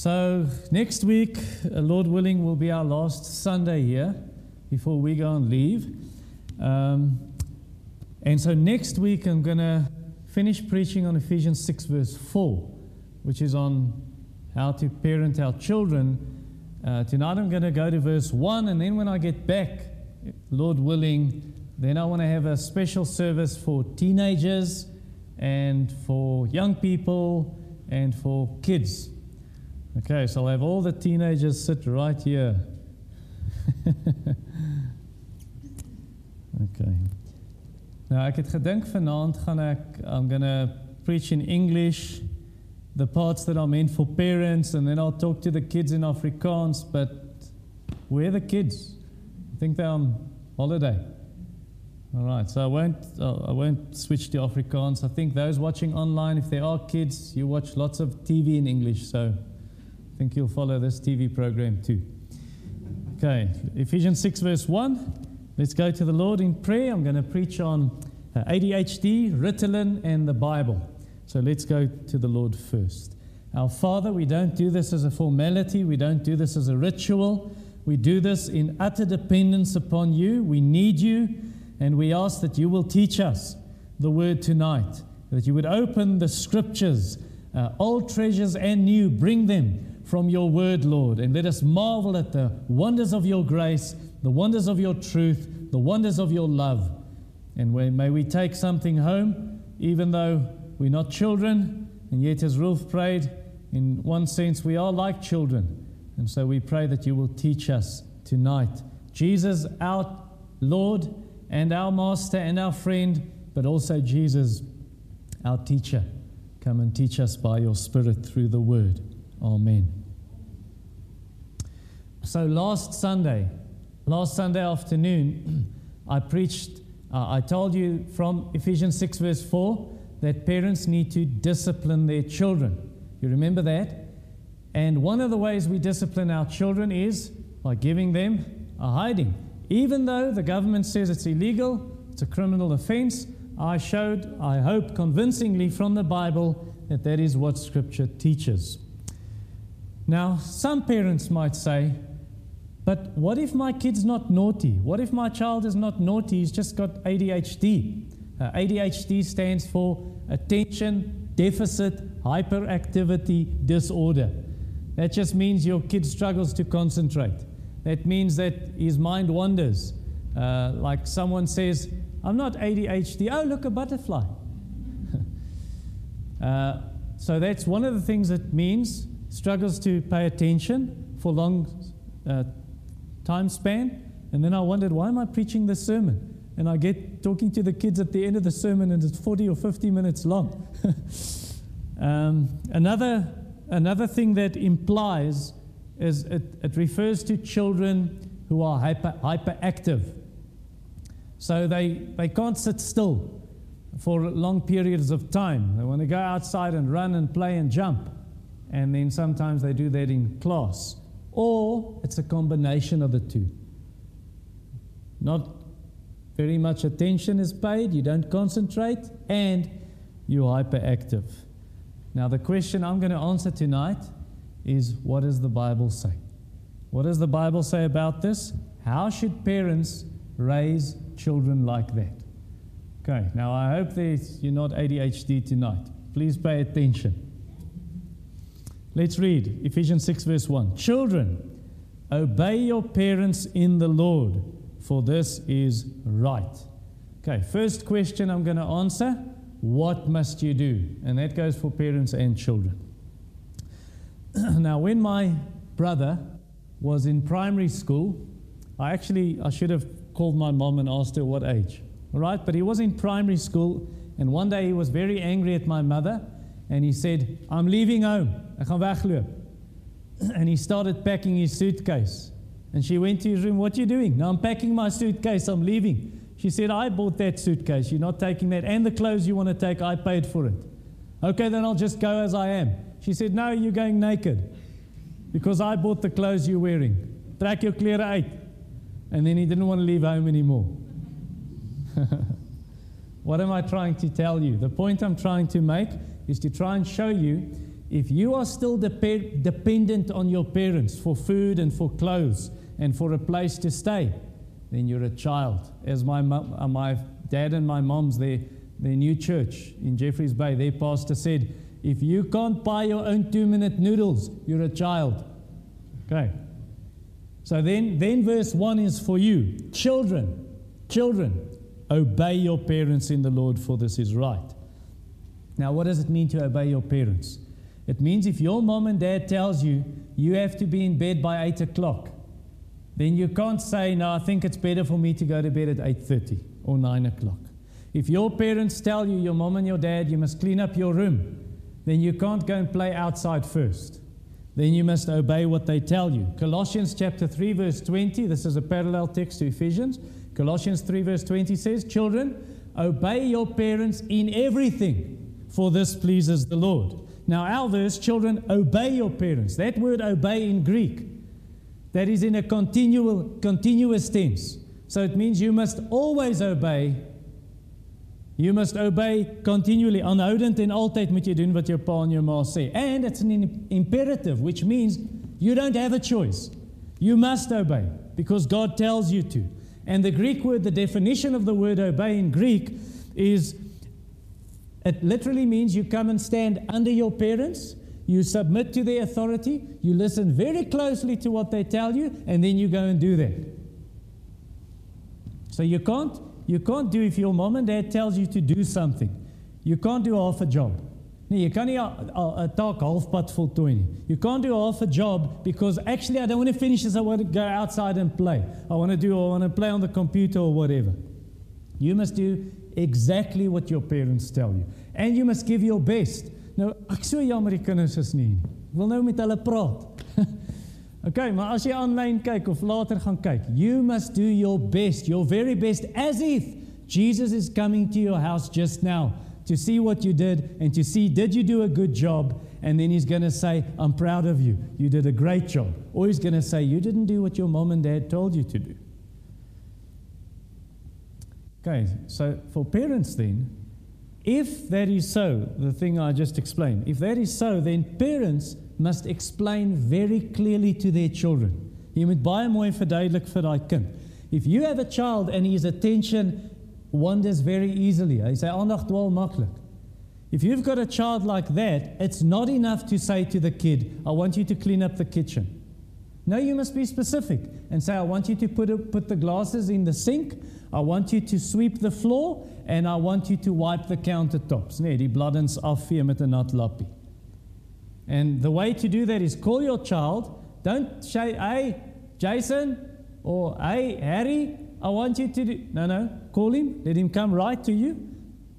So, next week, uh, Lord willing, will be our last Sunday here before we go on leave. Um, and so, next week, I'm going to finish preaching on Ephesians 6, verse 4, which is on how to parent our children. Uh, tonight, I'm going to go to verse 1, and then when I get back, Lord willing, then I want to have a special service for teenagers and for young people and for kids. Okay, so I'll have all the teenagers sit right here. okay. Nou ek het gedink vanaand I'm going to preach in English the parts that are meant for parents and then I'll talk to the kids in Afrikaans but where are the kids? I think they're on holiday. All right, so I won't, uh, I won't switch to Afrikaans. I think those watching online, if there are kids, you watch lots of TV in English, so think you'll follow this TV program too. Okay, Ephesians 6, verse 1. Let's go to the Lord in prayer. I'm going to preach on uh, ADHD, Ritalin, and the Bible. So let's go to the Lord first. Our Father, we don't do this as a formality, we don't do this as a ritual. We do this in utter dependence upon you. We need you, and we ask that you will teach us the word tonight, that you would open the scriptures, uh, old treasures and new, bring them from your word, Lord, and let us marvel at the wonders of your grace, the wonders of your truth, the wonders of your love. And may we take something home, even though we're not children, and yet, as Rolf prayed, in one sense, we are like children. And so we pray that you will teach us tonight. Jesus, our Lord and our Master and our friend, but also Jesus, our teacher. Come and teach us by your Spirit through the word. Amen. So last Sunday, last Sunday afternoon, I preached, uh, I told you from Ephesians 6, verse 4, that parents need to discipline their children. You remember that? And one of the ways we discipline our children is by giving them a hiding. Even though the government says it's illegal, it's a criminal offense, I showed, I hope, convincingly from the Bible that that is what Scripture teaches. Now, some parents might say, but what if my kid's not naughty? What if my child is not naughty? He's just got ADHD. Uh, ADHD stands for Attention Deficit Hyperactivity Disorder. That just means your kid struggles to concentrate. That means that his mind wanders. Uh, like someone says, I'm not ADHD. Oh, look, a butterfly. uh, so that's one of the things it means. Struggles to pay attention for long uh, time span. And then I wondered, why am I preaching this sermon? And I get talking to the kids at the end of the sermon, and it's 40 or 50 minutes long. um, another another thing that implies is it, it refers to children who are hyper, hyperactive. So they, they can't sit still for long periods of time. They want to go outside and run and play and jump. And then sometimes they do that in class. Or it's a combination of the two. Not very much attention is paid, you don't concentrate, and you're hyperactive. Now, the question I'm going to answer tonight is what does the Bible say? What does the Bible say about this? How should parents raise children like that? Okay, now I hope that you're not ADHD tonight. Please pay attention. Let's read Ephesians 6, verse 1. Children, obey your parents in the Lord, for this is right. Okay, first question I'm going to answer what must you do? And that goes for parents and children. now, when my brother was in primary school, I actually I should have called my mom and asked her what age. All right, but he was in primary school, and one day he was very angry at my mother, and he said, "I'm leaving home. Ek gaan wegloop." And he started packing his suitcase. And she went to his room, "What are you doing?" "No, I'm packing my suitcase. I'm leaving." She said, I bought that suitcase. You're not taking that. And the clothes you want to take, I paid for it. Okay, then I'll just go as I am. She said, No, you're going naked because I bought the clothes you're wearing. Track your clear out. And then he didn't want to leave home anymore. what am I trying to tell you? The point I'm trying to make is to try and show you if you are still dep- dependent on your parents for food and for clothes and for a place to stay, then you're a child. As my, mom, uh, my dad and my mom's, their, their new church in Jeffreys Bay, their pastor said, if you can't buy your own two minute noodles, you're a child. Okay. So then, then verse 1 is for you. Children, children, obey your parents in the Lord, for this is right. Now, what does it mean to obey your parents? It means if your mom and dad tells you you have to be in bed by 8 o'clock, then you can't say, no, I think it's better for me to go to bed at 8.30 or 9 o'clock. If your parents tell you, your mom and your dad, you must clean up your room, then you can't go and play outside first. Then you must obey what they tell you. Colossians chapter 3, verse 20, this is a parallel text to Ephesians. Colossians 3, verse 20 says, Children, obey your parents in everything, for this pleases the Lord. Now, our verse, children, obey your parents. That word obey in Greek, that is in a continual, continuous tense. So it means you must always obey. You must obey continually. Aanhoudend en altyd moet jy doen wat jou pa en jou ma sê. And it's an imperative, which means you don't have a choice. You must obey because God tells you to. And the Greek word, the definition of the word obey in Greek is it literally means you come and stand under your parents, you submit to their authority, you listen very closely to what they tell you, and then you go and do that. So you can't, you can't do if your mom and dad tells you to do something. You can't do half a job. Nee, jy kan 'n taak halfpad voltooi nie. You can't do half a job because actually I don't want to finish this. I want to go outside and play. I want to do I want to play on the computer or whatever. You must do exactly what your parents tell you. And you must give your best. Nou, ek so jammer die kinders is nie. Wil nou met hulle praat. okay, maar as jy aanlyn kyk of later gaan kyk, you must do your best, your very best as if Jesus is coming to your house just now to see what you did and to see did you do a good job and then he's going to say I'm proud of you. You did a great job. Or he's going to say you didn't do what your mom and dad told you to do. Okay, so for parents, then, if that is so, the thing I just explained, if that is so, then parents must explain very clearly to their children. Jy moet baie mooi verduidelik vir daai kind. If you have a child and his attention wanders very easily, hy sy aandag dwaal maklik. If you've got a child like that, it's not enough to say to the kid, I want you to clean up the kitchen. No, you must be specific and say, I want you to put, a, put the glasses in the sink. I want you to sweep the floor and I want you to wipe the countertops. Nee, die bladdens afvee met 'n nat lappie. And the way to do that is call your child. Don't say, "Hey, Jason," or "Hey, Harry, I want you to do." No, no. Call him. Let him come right to you.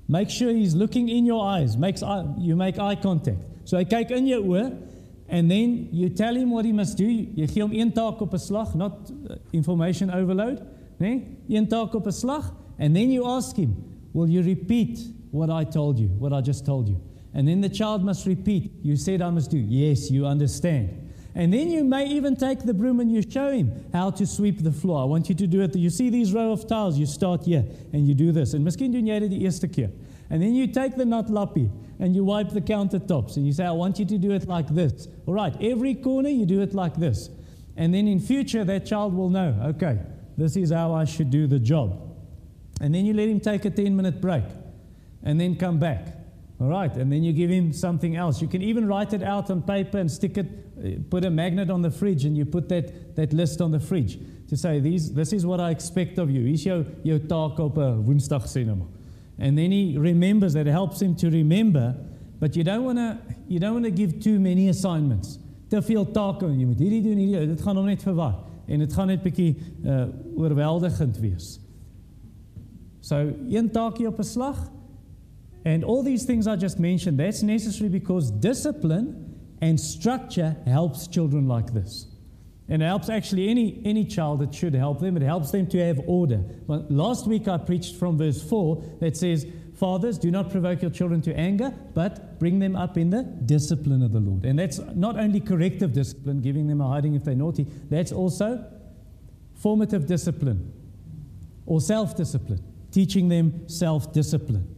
Make sure he's looking in your eyes. Makes eye, you make eye contact. So hy kyk in jou oë and then you tell him what he must do. Jy gee hom een taak op 'n slag, not uh, information overload, né? Nee? Een taak op 'n slag and then you ask him, "Will you repeat what I told you, what I just told you?" And then the child must repeat, "You said I must do." Yes, you understand. And then you may even take the broom and you show him how to sweep the floor. I want you to do it. You see these row of tiles, you start here and you do this. And miskien doen jy dit die eerste keer. And then you take the nut lappy and you wipe the countertops and you say, I want you to do it like this. All right, every corner you do it like this. And then in future, that child will know, okay, this is how I should do the job. And then you let him take a 10 minute break and then come back. All right, and then you give him something else. You can even write it out on paper and stick it, uh, put a magnet on the fridge, and you put that, that list on the fridge to say, These, This is what I expect of you. Is jou, jou taak op 'n Woensdag cinema. And then he remembers that it helps him to remember, but you don't want to you don't want to give too many assignments. Te veel take, jy moet hierdie doen, hierdie, dit gaan hom net verwar en dit gaan net bietjie uh oorweldigend wees. So, een taakie op 'n slag and all these things I just mentioned, that's necessary because discipline and structure helps children like this. And it helps actually any, any child, it should help them. It helps them to have order. Well, last week I preached from verse 4 that says, Fathers, do not provoke your children to anger, but bring them up in the discipline of the Lord. And that's not only corrective discipline, giving them a hiding if they're naughty, that's also formative discipline or self discipline, teaching them self discipline.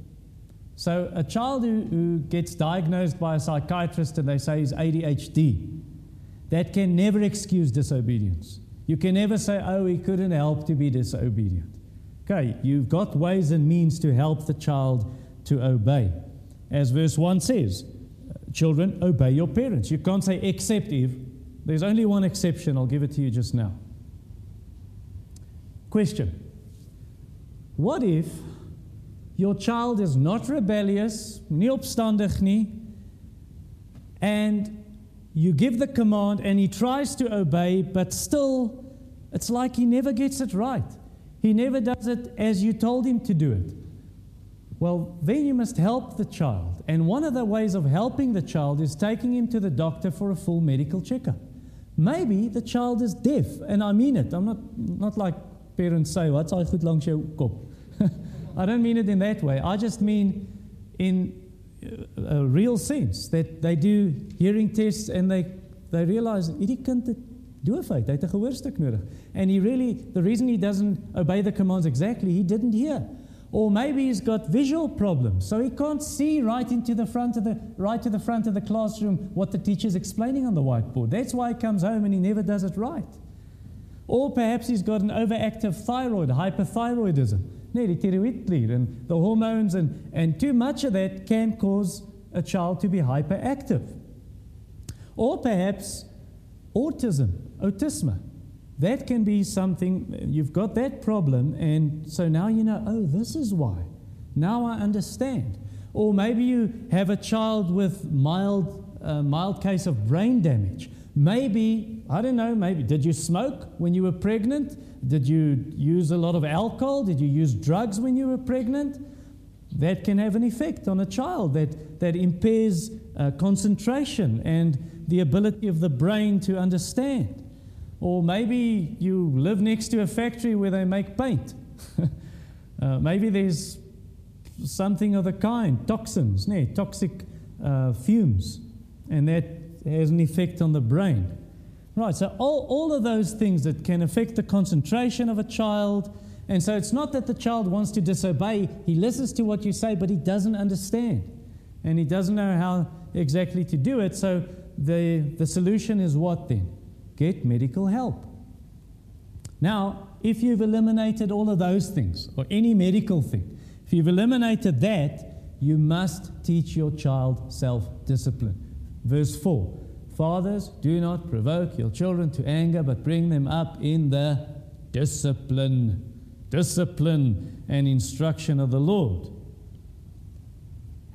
So, a child who, who gets diagnosed by a psychiatrist and they say he's ADHD, that can never excuse disobedience. You can never say, oh, he couldn't help to be disobedient. Okay, you've got ways and means to help the child to obey. As verse 1 says, children, obey your parents. You can't say, except if. There's only one exception. I'll give it to you just now. Question What if your child is not rebellious, nie opstandig nie, and you give the command and he tries to obey, but still, it's like he never gets it right. He never does it as you told him to do it. Well, then you must help the child. And one of the ways of helping the child is taking him to the doctor for a full medical checkup. Maybe the child is deaf, and I mean it. I'm not, not like parents say, What's I goed langs jou kop? I don't mean it in that way. I just mean in a real sense that they do hearing tests and they, they realize hierdie kind het doofheid, hy het 'n gehoorstuk nodig. And he really the reason he doesn't obey the commands exactly, he didn't hear. Or maybe he's got visual problems, so he can't see right into the front of the right to the front of the classroom what the teacher's explaining on the whiteboard. That's why he comes home and he never does it right. Or perhaps he's got an overactive thyroid, hyperthyroidism. And the hormones and, and too much of that can cause a child to be hyperactive. Or perhaps autism, autism. That can be something, you've got that problem, and so now you know, oh, this is why. Now I understand. Or maybe you have a child with mild, uh, mild case of brain damage. Maybe, I don't know, maybe, did you smoke when you were pregnant? Did you use a lot of alcohol? Did you use drugs when you were pregnant? That can have an effect on a child that, that impairs uh, concentration and the ability of the brain to understand. Or maybe you live next to a factory where they make paint. uh, maybe there's something of the kind, toxins, nee, toxic uh, fumes, and that has an effect on the brain. Right, so all, all of those things that can affect the concentration of a child. And so it's not that the child wants to disobey, he listens to what you say, but he doesn't understand. And he doesn't know how exactly to do it. So the, the solution is what then? Get medical help. Now, if you've eliminated all of those things, or any medical thing, if you've eliminated that, you must teach your child self discipline. Verse 4 Fathers, do not provoke your children to anger, but bring them up in the discipline, discipline and instruction of the Lord.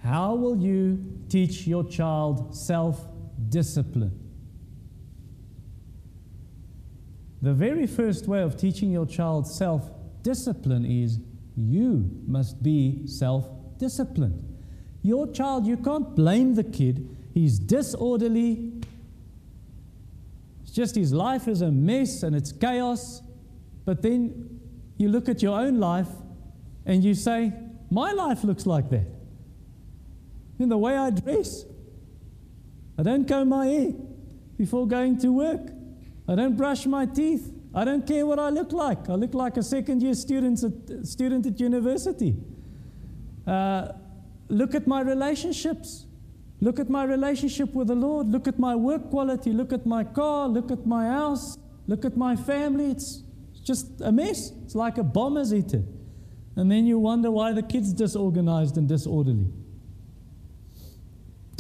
How will you teach your child self discipline? The very first way of teaching your child self discipline is you must be self disciplined. Your child, you can't blame the kid. He's disorderly, just his life is a mess and it's chaos. But then you look at your own life and you say, My life looks like that. In the way I dress, I don't comb my hair before going to work, I don't brush my teeth. I don't care what I look like. I look like a second year student at, student at university. Uh, look at my relationships. Look at my relationship with the Lord. Look at my work quality. Look at my car. Look at my house. Look at my family. It's just a mess. It's like a bomb has it. And then you wonder why the kid's disorganized and disorderly.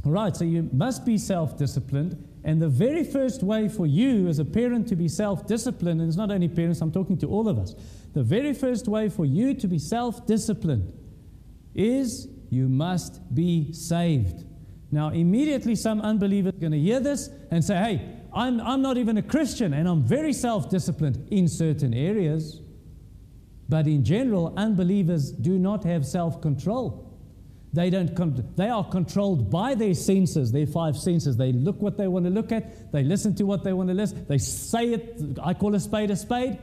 All right, so you must be self disciplined. And the very first way for you as a parent to be self disciplined, and it's not only parents, I'm talking to all of us, the very first way for you to be self disciplined is you must be saved. Now, immediately, some unbelievers are going to hear this and say, hey, I'm, I'm not even a Christian and I'm very self disciplined in certain areas. But in general, unbelievers do not have self control. They, don't con- they are controlled by their senses, their five senses. They look what they want to look at, they listen to what they want to listen, they say it. I call a spade a spade.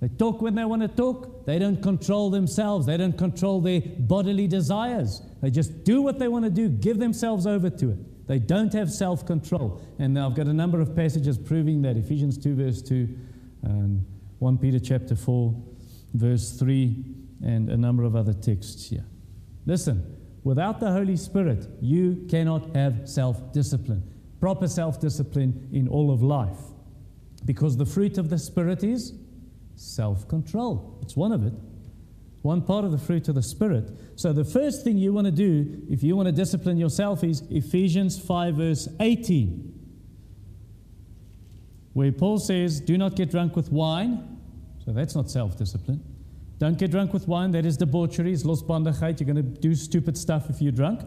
They talk when they want to talk. They don't control themselves. They don't control their bodily desires. They just do what they want to do, give themselves over to it. They don't have self control. And I've got a number of passages proving that Ephesians 2, verse 2, and 1 Peter chapter 4, verse 3, and a number of other texts here. Listen, Without the Holy Spirit, you cannot have self discipline, proper self discipline in all of life. Because the fruit of the Spirit is self control. It's one of it. One part of the fruit of the Spirit. So, the first thing you want to do if you want to discipline yourself is Ephesians 5, verse 18, where Paul says, Do not get drunk with wine. So, that's not self discipline. Don't get drunk with wine. That is debauchery. It's losbandigheid. You're going to do stupid stuff if you're drunk.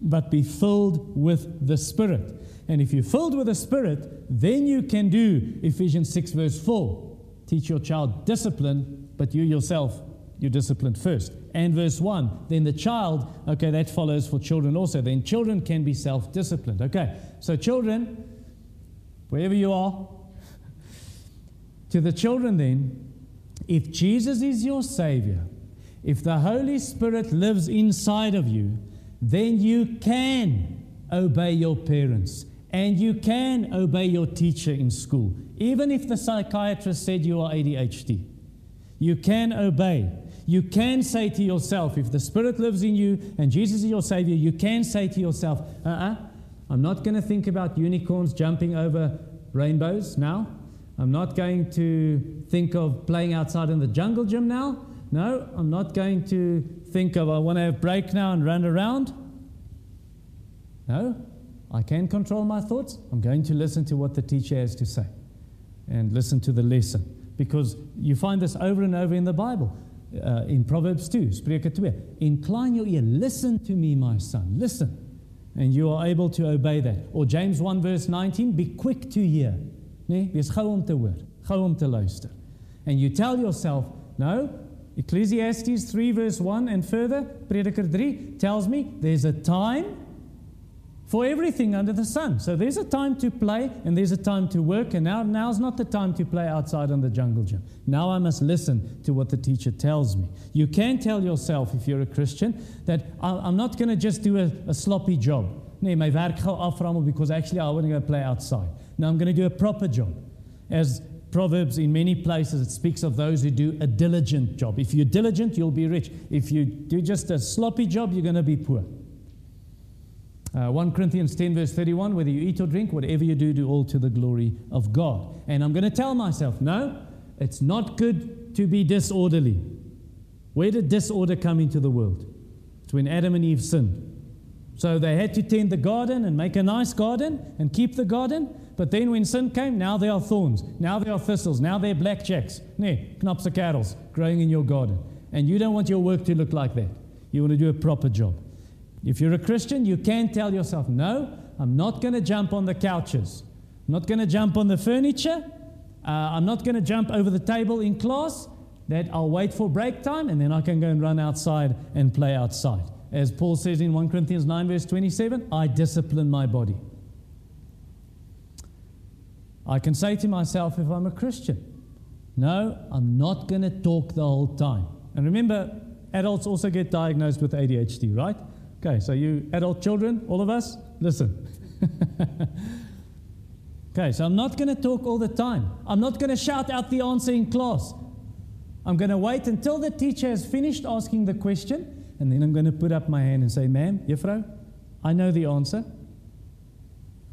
But be filled with the Spirit. And if you're filled with the Spirit, then you can do Ephesians 6, verse 4. Teach your child discipline, but you yourself, you're disciplined first. And verse 1, then the child, okay, that follows for children also. Then children can be self disciplined. Okay, so children, wherever you are, to the children then, if Jesus is your Savior, if the Holy Spirit lives inside of you, then you can obey your parents and you can obey your teacher in school, even if the psychiatrist said you are ADHD. You can obey. You can say to yourself, if the Spirit lives in you and Jesus is your Savior, you can say to yourself, uh uh-uh, uh, i am not going to think about unicorns jumping over rainbows now. I'm not going to think of playing outside in the jungle gym now. No, I'm not going to think of I want to have break now and run around. No, I can control my thoughts. I'm going to listen to what the teacher has to say and listen to the lesson. Because you find this over and over in the Bible. Uh, in Proverbs 2, Spreuke 2. Incline your ear, listen to me, my son, listen. And you are able to obey that. Or James 1, verse 19, be quick to hear. Nee, wees gou om te hoor, gou om te luister. And you tell yourself, no, Ecclesiastes 3 verse 1 and further, Prediker 3 tells me there's a time for everything under the sun. So there's a time to play and there's a time to work, and now now's not the time to play outside on the jungle gym. Now I must listen to what the teacher tells me. You can tell yourself, if you're a Christian, that I'm not going to just do a, a sloppy job. My because actually I want to go play outside. Now I'm going to do a proper job. As Proverbs in many places, it speaks of those who do a diligent job. If you're diligent, you'll be rich. If you do just a sloppy job, you're going to be poor. Uh, 1 Corinthians 10, verse 31 whether you eat or drink, whatever you do, do all to the glory of God. And I'm going to tell myself, no, it's not good to be disorderly. Where did disorder come into the world? It's when Adam and Eve sinned. So they had to tend the garden and make a nice garden and keep the garden. But then when sin came, now there are thorns, now there are thistles, now there are blackjacks, nee, knops of carols growing in your garden. And you don't want your work to look like that. You want to do a proper job. If you're a Christian, you can tell yourself, no, I'm not going to jump on the couches. I'm not going to jump on the furniture. Uh, I'm not going to jump over the table in class. That I'll wait for break time and then I can go and run outside and play outside. As Paul says in 1 Corinthians 9, verse 27, I discipline my body. I can say to myself if I'm a Christian, no, I'm not going to talk the whole time. And remember, adults also get diagnosed with ADHD, right? Okay, so you adult children, all of us, listen. okay, so I'm not going to talk all the time. I'm not going to shout out the answer in class. I'm going to wait until the teacher has finished asking the question, and then I'm going to put up my hand and say, Ma'am, Juffrou, I know the answer.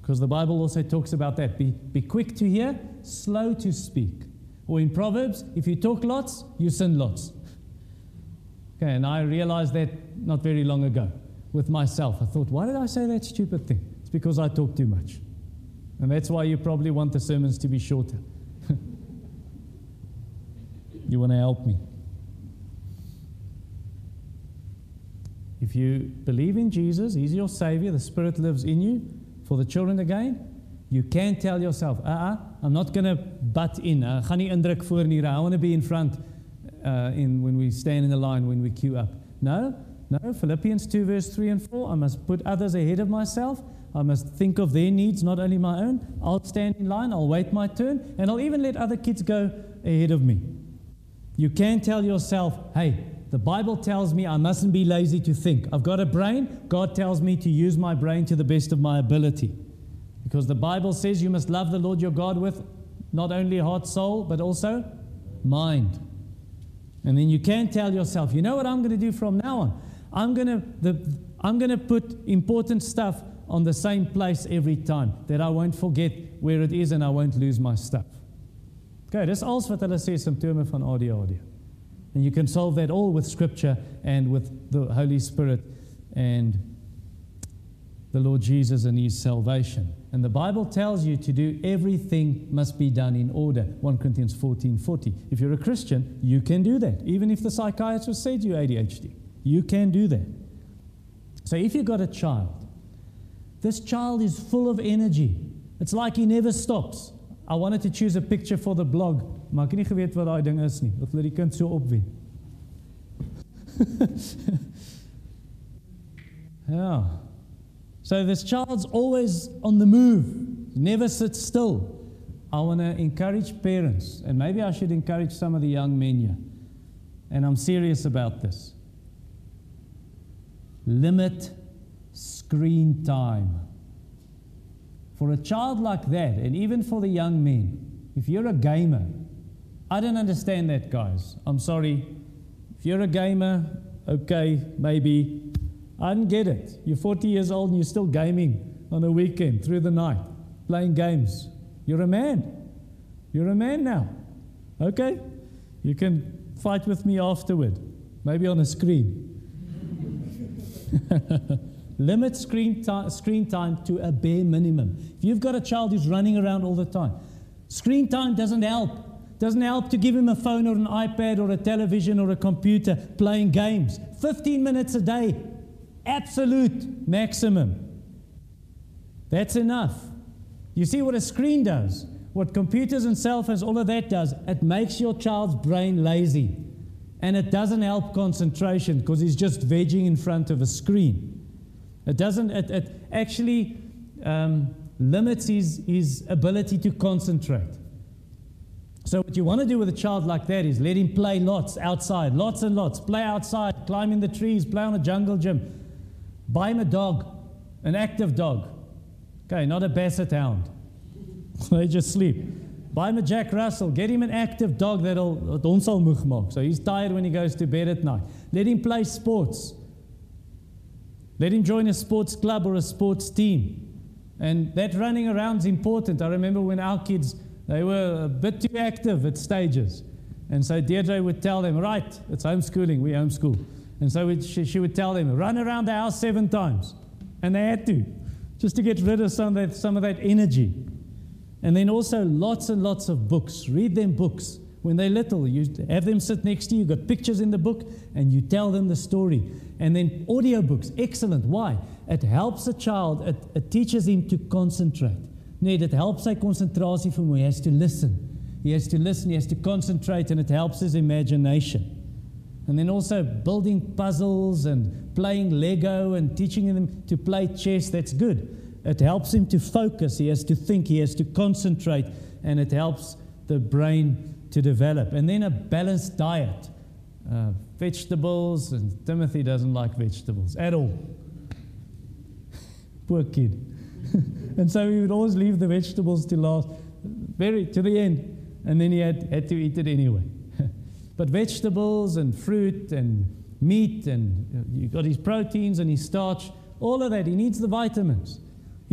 Because the Bible also talks about that. Be, be quick to hear, slow to speak. Or in Proverbs, if you talk lots, you sin lots. Okay, and I realized that not very long ago with myself. I thought, why did I say that stupid thing? It's because I talk too much. And that's why you probably want the sermons to be shorter. you want to help me. If you believe in Jesus, He's your Savior, the Spirit lives in you, for the children again, you can tell yourself, uh uh-uh, I'm not going to butt in. Uh. I want to be in front uh, in, when we stand in the line, when we queue up. No, no. Philippians 2, verse 3 and 4. I must put others ahead of myself. I must think of their needs, not only my own. I'll stand in line, I'll wait my turn, and I'll even let other kids go ahead of me. You can tell yourself, hey, the Bible tells me I mustn't be lazy to think. I've got a brain. God tells me to use my brain to the best of my ability. Because the Bible says you must love the Lord your God with not only heart, soul, but also mind. And then you can tell yourself, you know what I'm going to do from now on? I'm going to the I'm going to put important stuff on the same place every time that I won't forget where it is and I won't lose my stuff. Okay, dis alles wat hulle sê simptome van ADHD. And you can solve that all with scripture and with the Holy Spirit and the Lord Jesus and his salvation. And the Bible tells you to do everything must be done in order. 1 Corinthians 14 40. If you're a Christian, you can do that. Even if the psychiatrist said you ADHD, you can do that. So if you've got a child, this child is full of energy. It's like he never stops. I wanted to choose a picture for the blog, maar ek nie geweet wat daai ding is nie. Dat hulle die kind so opwen. yeah. So this child's always on the move, never sits still. I want to encourage parents, and maybe I should encourage some of the young men here. And I'm serious about this. Limit screen time. For a child like that, and even for the young men, if you're a gamer, I don't understand that, guys. I'm sorry. If you're a gamer, okay, maybe I didn't get it. You're 40 years old and you're still gaming on a weekend through the night, playing games. You're a man. You're a man now. Okay? You can fight with me afterward, maybe on a screen. Limit screen, ti- screen time to a bare minimum. If you've got a child who's running around all the time, screen time doesn't help. Doesn't help to give him a phone or an iPad or a television or a computer playing games. 15 minutes a day, absolute maximum. That's enough. You see what a screen does, what computers and cell phones, all of that does, it makes your child's brain lazy. And it doesn't help concentration because he's just vegging in front of a screen. It doesn't, it, it actually um, limits his, his ability to concentrate. So, what you want to do with a child like that is let him play lots outside, lots and lots. Play outside, climb in the trees, play on a jungle gym. Buy him a dog, an active dog. Okay, not a basset hound. they just sleep. Buy him a Jack Russell. Get him an active dog that'll ons sal moeg maak. So he's tired when he goes to bed at night. Let him play sports. Let him join a sports club or a sports team. And that running around is important. I remember when our kids, they were a bit too active at stages. And so Deirdre would tell them, right, it's homeschooling, we homeschool. And so she, she would tell them, run around the house seven times. And they had to, just to get rid of some of that, some of that energy. And then also lots and lots of books. Read them books. When they're little, you have them sit next to you, you've got pictures in the book, and you tell them the story. And then audiobooks, excellent. Why? It helps a child, it, it teaches him to concentrate. Nee, dit help sy konsentrasie vir hom. He has to listen. He has to listen, he has to concentrate, and it helps his imagination. And then also building puzzles and playing Lego and teaching him to play chess, that's good. It helps him to focus, he has to think, he has to concentrate, and it helps the brain to develop. And then a balanced diet. Uh, vegetables, and Timothy doesn't like vegetables at all. Poor kid. and so he would always leave the vegetables to last, very to the end, and then he had, had to eat it anyway. but vegetables and fruit and meat, and you've got his proteins and his starch, all of that, he needs the vitamins.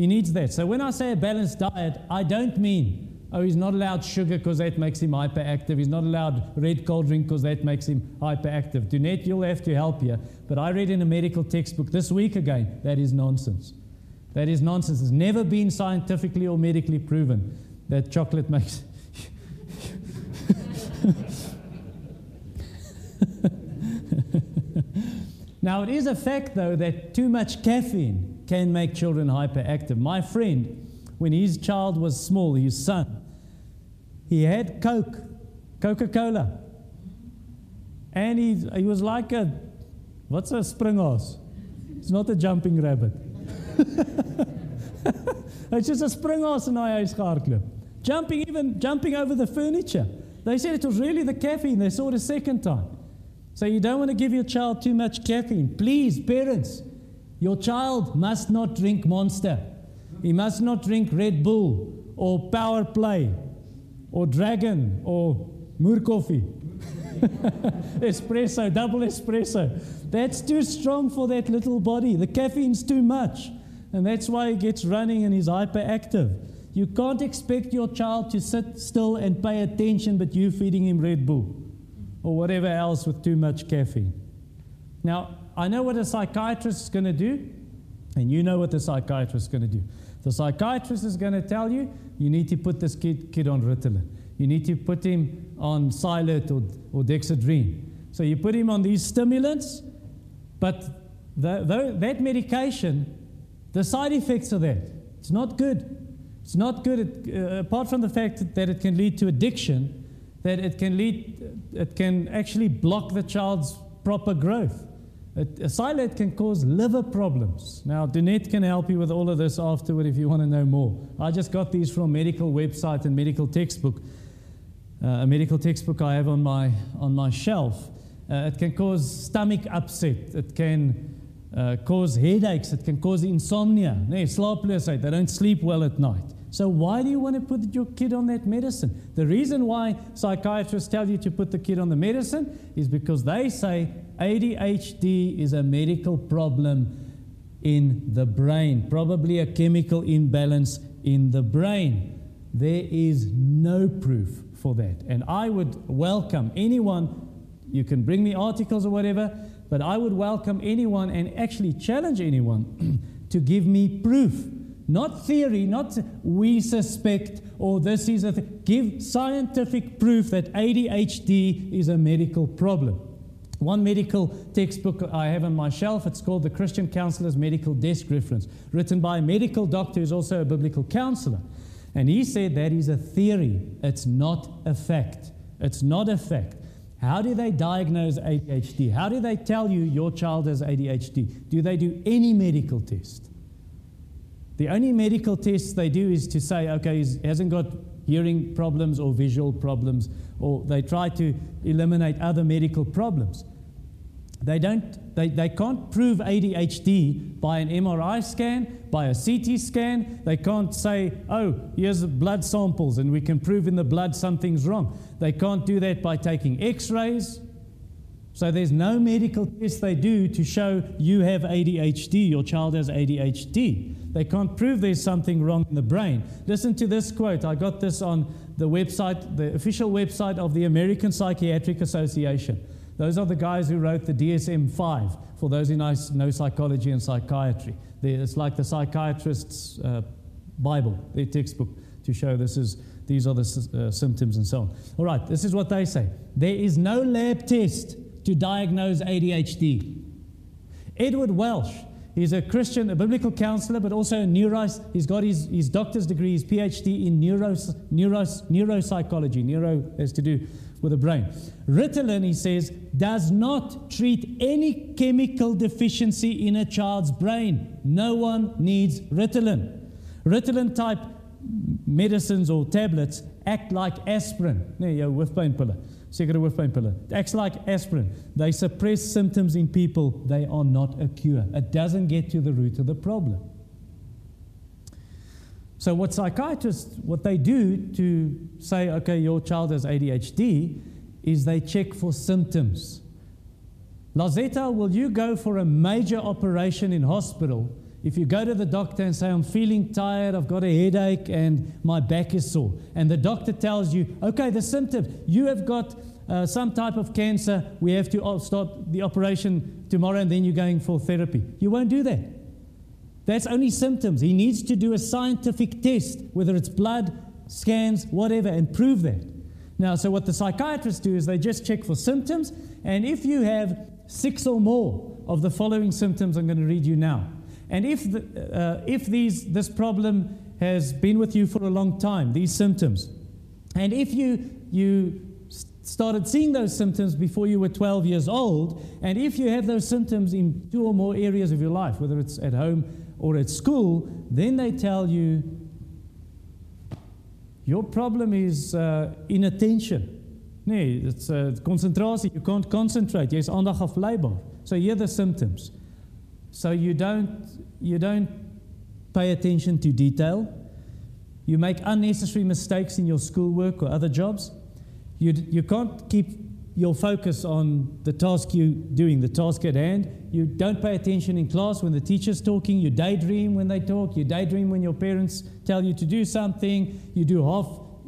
He needs that. So when I say a balanced diet, I don't mean Oh, he's not allowed sugar because that makes him hyperactive. He's not allowed red cold drink because that makes him hyperactive. Dunette, you'll have to help you. But I read in a medical textbook this week again, that is nonsense. That is nonsense. It's never been scientifically or medically proven that chocolate makes. now, it is a fact, though, that too much caffeine can make children hyperactive. My friend, when his child was small, his son, he had Coke, Coca Cola. And he, he was like a, what's a springhaas? It's not a jumping rabbit. it's just a springhaas in our huis gehardloop. Jumping even, jumping over the furniture. They said it was really the caffeine. They saw it a second time. So you don't want to give your child too much caffeine. Please, parents, your child must not drink Monster. He must not drink Red Bull or Power Play or Dragon or Moer Coffee. espresso, double espresso. That's too strong for that little body. The caffeine's too much. And that's why he gets running and he's hyperactive. You can't expect your child to sit still and pay attention, but you feeding him Red Bull or whatever else with too much caffeine. Now, I know what a psychiatrist is going to do, and you know what the psychiatrist is going to do. The psychiatrist is going to tell you you need to put this kid, kid on Ritalin. You need to put him on Silet or, or Dexedrine. So you put him on these stimulants, but the, the, that medication, the side effects of that, it's not good. It's not good, uh, apart from the fact that it can lead to addiction, that it can lead, it can actually block the child's proper growth. A Silet can cause liver problems. Now, Danette can help you with all of this afterward if you want to know more. I just got these from a medical website and medical textbook. Uh, a medical textbook I have on my on my shelf. Uh, it can cause stomach upset. It can uh, cause headaches. It can cause insomnia. Nee, slaaploosheid. They don't sleep well at night. So why do you want to put your kid on that medicine? The reason why psychiatrists tell you to put the kid on the medicine is because they say ADHD is a medical problem in the brain, probably a chemical imbalance in the brain. There is no proof for that. And I would welcome anyone, you can bring me articles or whatever, but I would welcome anyone and actually challenge anyone to give me proof not theory, not we suspect or this is a th- give scientific proof that ADHD is a medical problem. One medical textbook I have on my shelf, it's called The Christian Counselor's Medical Desk Reference, written by a medical doctor who's also a biblical counselor. And he said that is a theory, it's not a fact. It's not a fact. How do they diagnose ADHD? How do they tell you your child has ADHD? Do they do any medical test? The only medical tests they do is to say, okay, he hasn't got hearing problems or visual problems, or they try to eliminate other medical problems. They, don't, they, they can't prove ADHD by an MRI scan, by a CT scan. They can't say, oh, here's blood samples and we can prove in the blood something's wrong. They can't do that by taking x rays. So there's no medical test they do to show you have ADHD, your child has ADHD. They can't prove there's something wrong in the brain. Listen to this quote. I got this on the website, the official website of the American Psychiatric Association. Those are the guys who wrote the DSM 5 for those who know, psychology and psychiatry. It's like the psychiatrist's uh, Bible, their textbook, to show this is, these are the uh, symptoms and so on. All right, this is what they say. There is no lab test to diagnose ADHD. Edward Welch He's a Christian, a biblical counselor, but also a neuro. He's got his, his doctor's degree, his PhD in neuro, neuro, neuropsychology. Neuro has to do with the brain. Ritalin, he says, does not treat any chemical deficiency in a child's brain. No one needs Ritalin. Ritalin type medicines or tablets act like aspirin. Nee, jou hoofpynpille sekere hoofpynpille. Acts like aspirin. They suppress symptoms in people. They are not a cure. It doesn't get to the root of the problem. So what psychiatrists what they do to say okay your child has ADHD is they check for symptoms. Lazetta, will you go for a major operation in hospital if you go to the doctor and say, I'm feeling tired, I've got a headache, and my back is sore, and the doctor tells you, okay, the symptoms, you have got uh, some type of cancer, we have to start the operation tomorrow, and then you're going for therapy. You won't do that. That's only symptoms. He needs to do a scientific test, whether it's blood, scans, whatever, and prove that. Now, so what the psychiatrists do is they just check for symptoms, and if you have six or more of the following symptoms, I'm going to read you now and if, the, uh, if these, this problem has been with you for a long time, these symptoms, and if you, you started seeing those symptoms before you were 12 years old, and if you have those symptoms in two or more areas of your life, whether it's at home or at school, then they tell you your problem is uh, inattention. Nee, it's uh, concentration. You can't concentrate. Jy's aandag afleibaar. So here are the symptoms. So you don't, you don't pay attention to detail. You make unnecessary mistakes in your schoolwork or other jobs. You, you can't keep your focus on the task you're doing, the task at hand. You don't pay attention in class when the teacher's talking. You daydream when they talk. You daydream when your parents tell you to do something. You do half,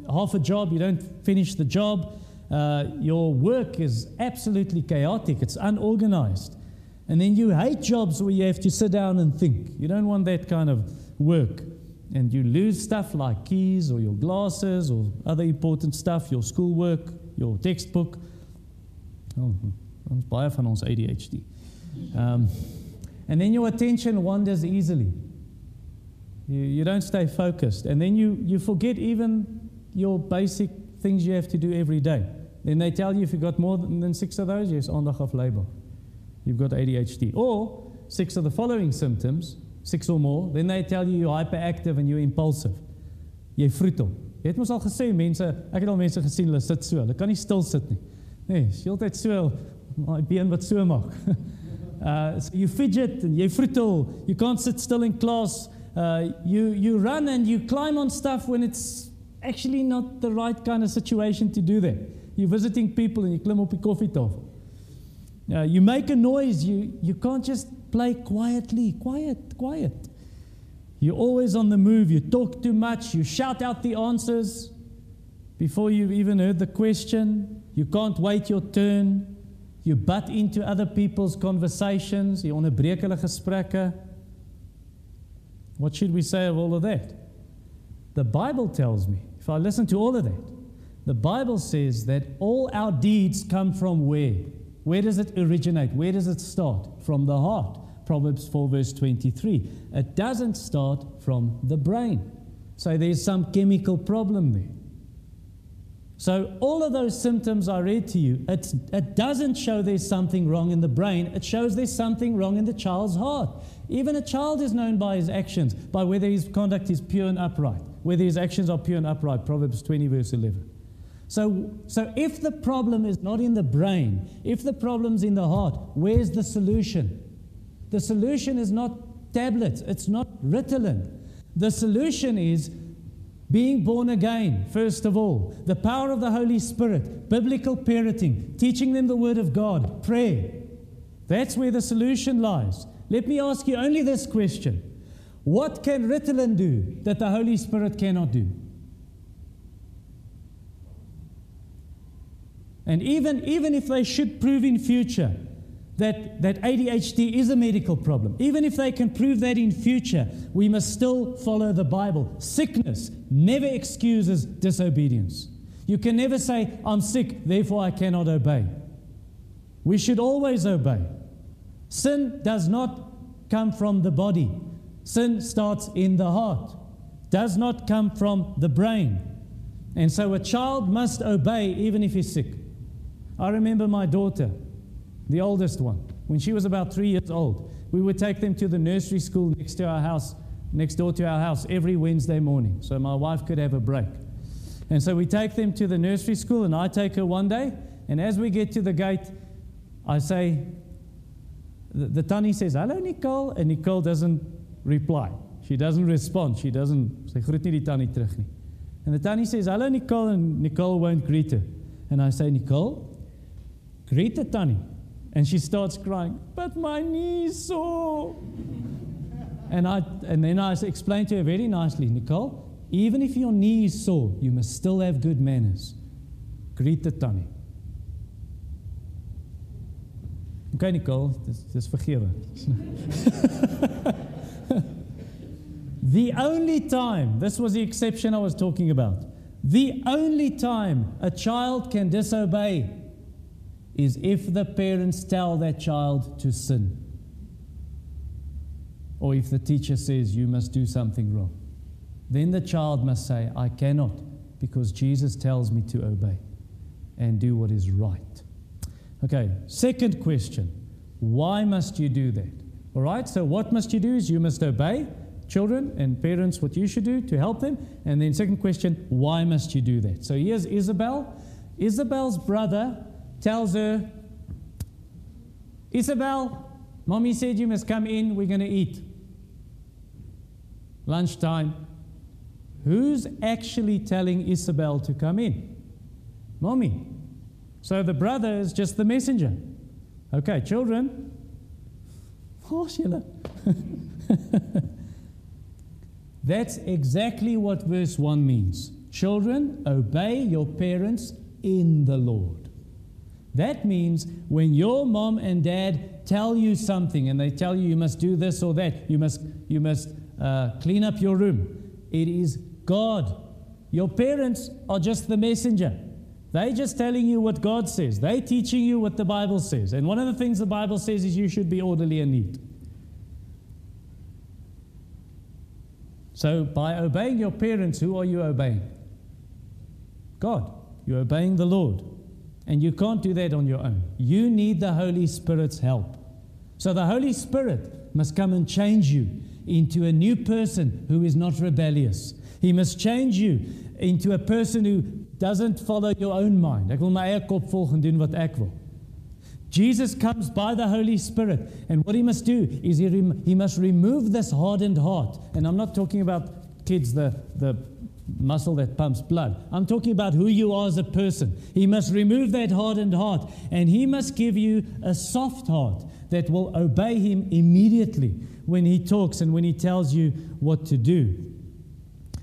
half a job. You don't finish the job. Uh, your work is absolutely chaotic. It's unorganized. And then you hate jobs where you have to sit down and think. You don't want that kind of work. And you lose stuff like keys or your glasses or other important stuff, your schoolwork, your textbook. Oh, ons baie van ons ADHD. Um, and then your attention wanders easily. You, you don't stay focused. And then you, you forget even your basic things you have to do every day. Then they tell you if you've got more than six of those, yes, aandag of labor. You've got ADHD. Or six of the following symptoms, six or more, then they tell you you're hyperactive and you're impulsive. Jy vroetel. Jy het mos al gesê mense, ek het al mense gesien hulle sit so, hulle kan nie stil sit nie. Nee, heeltyd so daai been wat so maak. Uh so you fidget and you vroetel. You can't sit still in class. Uh you you run and you climb on stuff when it's actually not the right kind of situation to do that. You're visiting people and you klim op die koffietafel. Uh, you make a noise, you, you can't just play quietly. Quiet, quiet. You're always on the move. You talk too much. You shout out the answers before you've even heard the question. You can't wait your turn. You butt into other people's conversations. You onderbreek hulle gesprekke. What should we say of all of that? The Bible tells me, if I listen to all of that, the Bible says that all our deeds come from where? Where does it originate? Where does it start? From the heart. Proverbs 4, verse 23. It doesn't start from the brain. So there's some chemical problem there. So, all of those symptoms I read to you, it, it doesn't show there's something wrong in the brain, it shows there's something wrong in the child's heart. Even a child is known by his actions, by whether his conduct is pure and upright, whether his actions are pure and upright. Proverbs 20, verse 11. So, so if the problem is not in the brain, if the problem's in the heart, where's the solution? The solution is not tablets, it's not Ritalin. The solution is being born again, first of all, the power of the Holy Spirit, biblical parenting, teaching them the Word of God, prayer. That's where the solution lies. Let me ask you only this question What can Ritalin do that the Holy Spirit cannot do? And even, even if they should prove in future that, that ADHD is a medical problem. Even if they can prove that in future, we must still follow the Bible. Sickness never excuses disobedience. You can never say, I'm sick, therefore I cannot obey. We should always obey. Sin does not come from the body. Sin starts in the heart, does not come from the brain. And so a child must obey even if he's sick. I remember my daughter the oldest one, when she was about three years old. We would take them to the nursery school next to our house, next door to our house, every Wednesday morning, so my wife could have a break. And so we take them to the nursery school, and I take her one day, and as we get to the gate, I say, the, the Tannie says, Hello, Nicole, and Nicole doesn't reply. She doesn't respond. She doesn't say, groet nie die Tannie terug nie. And the Tannie says, Hello, Nicole, and Nicole won't greet her. And I say, Nicole, greet the Tannie. And she starts crying, But my knee's sore. and, I, and then I explained to her very nicely, Nicole, even if your knee is sore, you must still have good manners. Greet the Tannie. Okay, Nicole, dis, dis vergewe. the only time, this was the exception I was talking about, the only time a child can disobey is if the parents tell their child to sin. Or if the teacher says you must do something wrong. Then the child must say, I cannot, because Jesus tells me to obey and do what is right. Okay, second question why must you do that? All right, so what must you do is you must obey children and parents what you should do to help them. And then, second question, why must you do that? So here's Isabel. Isabel's brother tells her, Isabel, mommy said you must come in, we're going to eat. Lunchtime. Who's actually telling Isabel to come in? Mommy. So the brother is just the messenger. Okay, children. Oh, Sheila. That's exactly what verse 1 means. Children, obey your parents in the Lord. That means when your mom and dad tell you something and they tell you you must do this or that, you must, you must uh, clean up your room, it is God. Your parents are just the messenger. They're just telling you what God says. They're teaching you what the Bible says. And one of the things the Bible says is you should be orderly and neat. So by obeying your parents, who are you obeying? God. You're obeying the Lord. And you can't do that on your own. You need the Holy Spirit's help. So the Holy Spirit must come and change you into a new person who is not rebellious. He must change you into a person who doesn't follow your own mind. My wat. Jesus comes by the Holy Spirit, and what he must do is he, rem- he must remove this hardened heart. And I'm not talking about kids, the, the muscle that pumps blood. I'm talking about who you are as a person. He must remove that hardened heart and he must give you a soft heart that will obey him immediately when he talks and when he tells you what to do.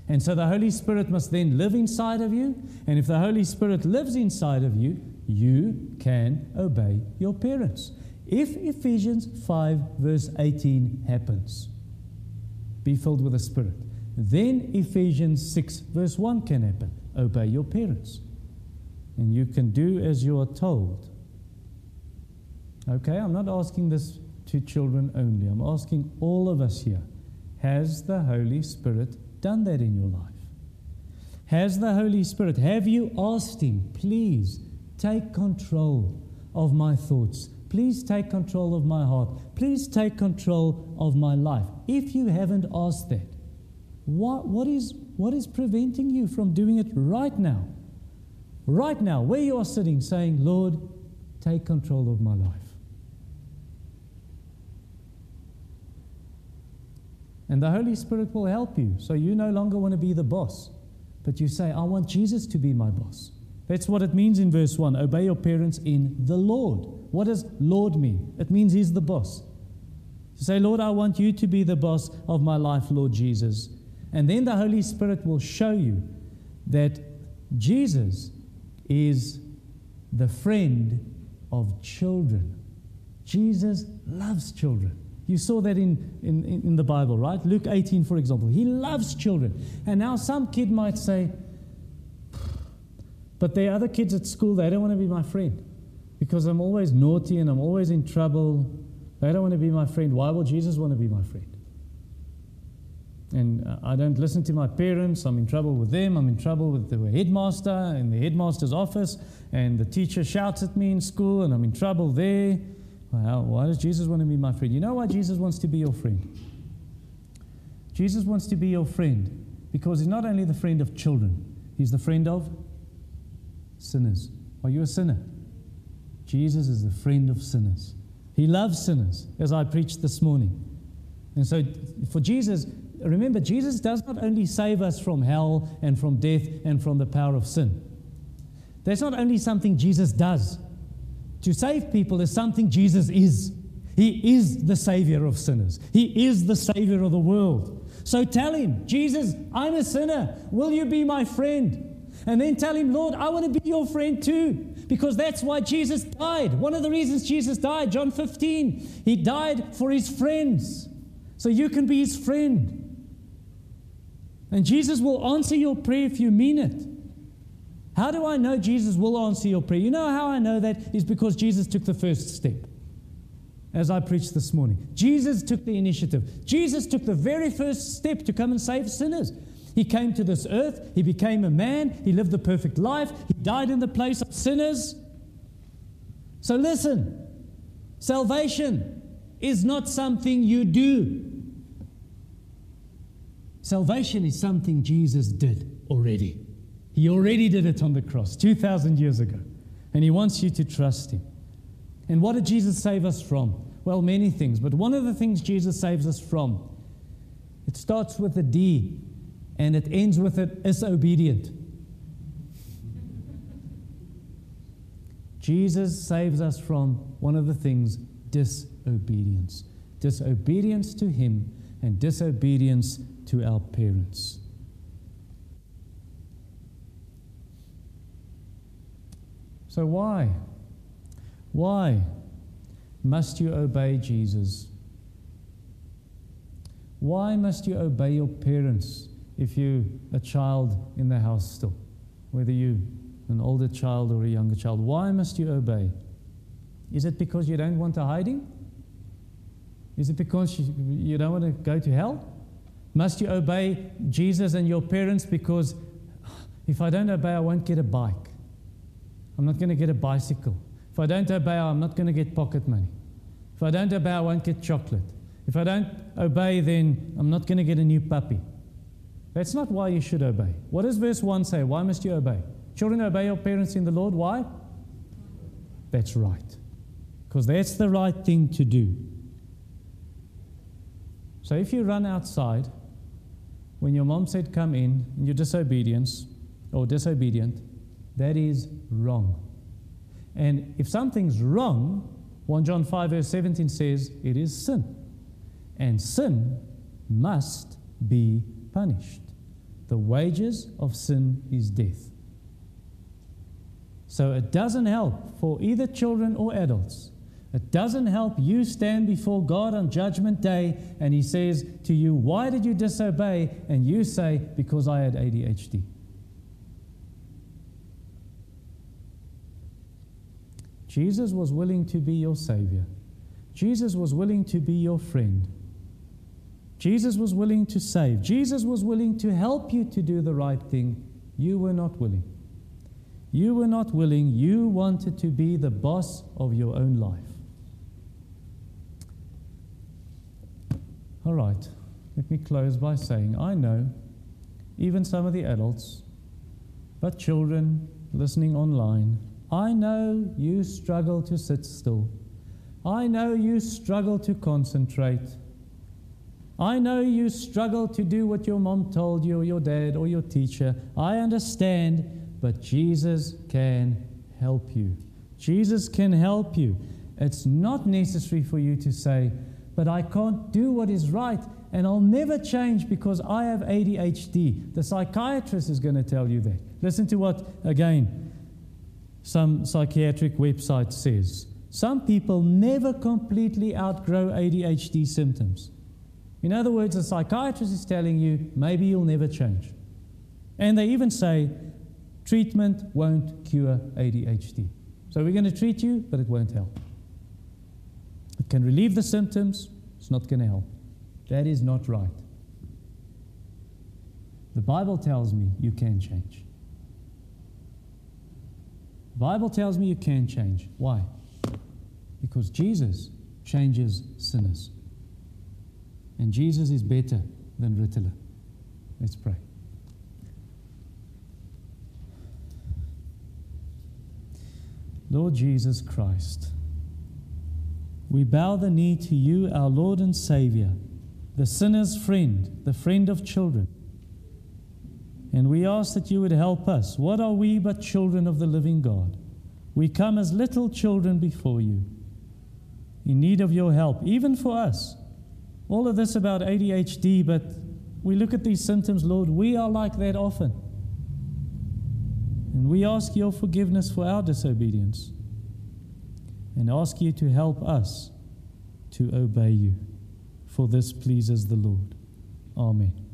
And so the Holy Spirit must then live inside of you. And if the Holy Spirit lives inside of you, you can obey your parents. If Ephesians 5, verse 18 happens, be filled with the Spirit then Ephesians 6, verse 1 can happen. Obey your parents. And you can do as you are told. Okay, I'm not asking this to children only. I'm asking all of us here. Has the Holy Spirit done that in your life? Has the Holy Spirit, have you asked Him, please take control of my thoughts? Please take control of my heart. Please take control of my life. If you haven't asked that, what, what, is, what is preventing you from doing it right now? Right now, where you are sitting, saying, Lord, take control of my life. And the Holy Spirit will help you. So you no longer want to be the boss, but you say, I want Jesus to be my boss. That's what it means in verse 1 obey your parents in the Lord. What does Lord mean? It means He's the boss. Say, Lord, I want you to be the boss of my life, Lord Jesus. And then the Holy Spirit will show you that Jesus is the friend of children. Jesus loves children. You saw that in, in, in the Bible, right? Luke 18, for example. He loves children. And now some kid might say, but there are other kids at school, they don't want to be my friend because I'm always naughty and I'm always in trouble. They don't want to be my friend. Why will Jesus want to be my friend? And uh, I don't listen to my parents, I'm in trouble with them, I'm in trouble with the headmaster in the headmaster's office, and the teacher shouts at me in school, and I'm in trouble there. Well, why does Jesus want to be my friend? You know why Jesus wants to be your friend? Jesus wants to be your friend because he's not only the friend of children, he's the friend of sinners. Are you a sinner? Jesus is the friend of sinners. He loves sinners, as I preached this morning. And so for Jesus, remember, Jesus does not only save us from hell and from death and from the power of sin. That's not only something Jesus does. To save people is something Jesus is. He is the Savior of sinners, He is the Savior of the world. So tell Him, Jesus, I'm a sinner. Will you be my friend? And then tell Him, Lord, I want to be your friend too. Because that's why Jesus died. One of the reasons Jesus died, John 15, He died for His friends. So you can be His friend. And Jesus will answer your prayer if you mean it. How do I know Jesus will answer your prayer? You know how I know that is because Jesus took the first step. As I preached this morning, Jesus took the initiative. Jesus took the very first step to come and save sinners. He came to this earth, he became a man, he lived the perfect life, he died in the place of sinners. So listen, salvation is not something you do. Salvation is something Jesus did already. He already did it on the cross 2,000 years ago. And He wants you to trust Him. And what did Jesus save us from? Well, many things. But one of the things Jesus saves us from, it starts with a D and it ends with it is obedient. Jesus saves us from one of the things disobedience. Disobedience to Him and disobedience to our parents. So, why? Why must you obey Jesus? Why must you obey your parents if you're a child in the house still? Whether you're an older child or a younger child, why must you obey? Is it because you don't want a hiding? Is it because you don't want to go to hell? Must you obey Jesus and your parents because if I don't obey, I won't get a bike? I'm not going to get a bicycle. If I don't obey, I'm not going to get pocket money. If I don't obey, I won't get chocolate. If I don't obey, then I'm not going to get a new puppy. That's not why you should obey. What does verse 1 say? Why must you obey? Children, obey your parents in the Lord. Why? That's right. Because that's the right thing to do. So if you run outside when your mom said come in and you're disobedience or disobedient, that is wrong. And if something's wrong, 1 John 5 verse 17 says it is sin. And sin must be punished. The wages of sin is death. So it doesn't help for either children or adults. It doesn't help you stand before God on Judgment Day and He says to you, Why did you disobey? And you say, Because I had ADHD. Jesus was willing to be your Savior. Jesus was willing to be your friend. Jesus was willing to save. Jesus was willing to help you to do the right thing. You were not willing. You were not willing. You wanted to be the boss of your own life. All right, let me close by saying I know even some of the adults, but children listening online, I know you struggle to sit still. I know you struggle to concentrate. I know you struggle to do what your mom told you, or your dad, or your teacher. I understand but Jesus can help you. Jesus can help you. It's not necessary for you to say, but I can't do what is right and I'll never change because I have ADHD. The psychiatrist is going to tell you that. Listen to what, again, some psychiatric website says. Some people never completely outgrow ADHD symptoms. In other words, the psychiatrist is telling you maybe you'll never change. And they even say Treatment won't cure ADHD. So we're going to treat you, but it won't help. It can relieve the symptoms, it's not going to help. That is not right. The Bible tells me you can change. The Bible tells me you can change. Why? Because Jesus changes sinners. And Jesus is better than Ritalin. Let's pray. Lord Jesus Christ, we bow the knee to you, our Lord and Savior, the sinner's friend, the friend of children. And we ask that you would help us. What are we but children of the living God? We come as little children before you, in need of your help, even for us. All of this about ADHD, but we look at these symptoms, Lord, we are like that often. And we ask your forgiveness for our disobedience and ask you to help us to obey you. For this pleases the Lord. Amen.